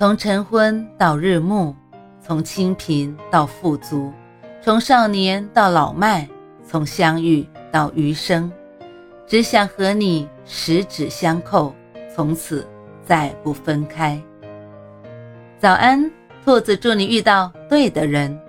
从晨昏到日暮，从清贫到富足，从少年到老迈，从相遇到余生，只想和你十指相扣，从此再不分开。早安，兔子，祝你遇到对的人。